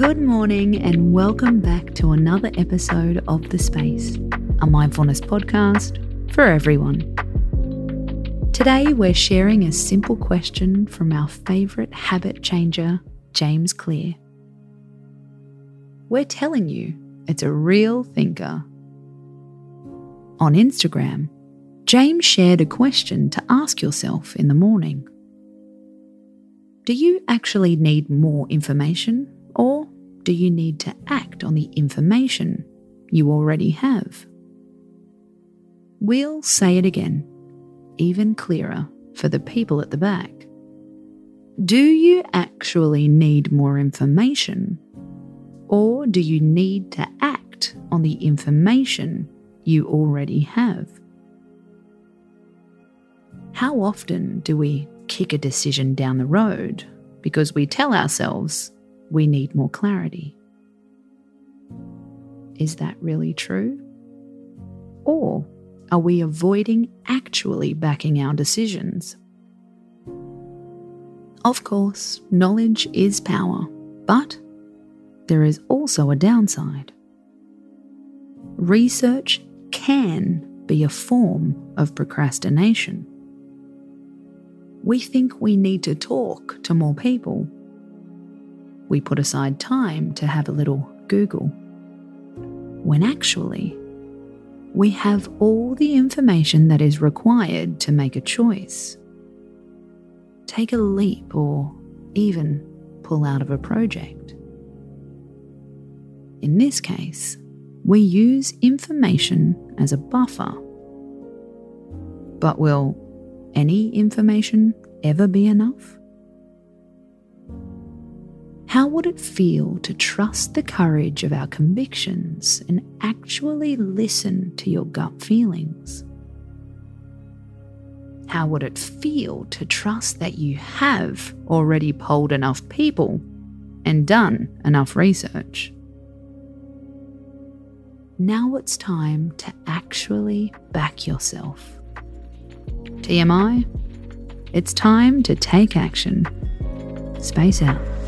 Good morning, and welcome back to another episode of The Space, a mindfulness podcast for everyone. Today, we're sharing a simple question from our favourite habit changer, James Clear. We're telling you it's a real thinker. On Instagram, James shared a question to ask yourself in the morning Do you actually need more information or do you need to act on the information you already have? We'll say it again, even clearer for the people at the back. Do you actually need more information? Or do you need to act on the information you already have? How often do we kick a decision down the road because we tell ourselves we need more clarity. Is that really true? Or are we avoiding actually backing our decisions? Of course, knowledge is power, but there is also a downside. Research can be a form of procrastination. We think we need to talk to more people we put aside time to have a little Google. When actually, we have all the information that is required to make a choice. Take a leap or even pull out of a project. In this case, we use information as a buffer. But will any information ever be enough? How would it feel to trust the courage of our convictions and actually listen to your gut feelings? How would it feel to trust that you have already polled enough people and done enough research? Now it's time to actually back yourself. TMI, it's time to take action. Space out.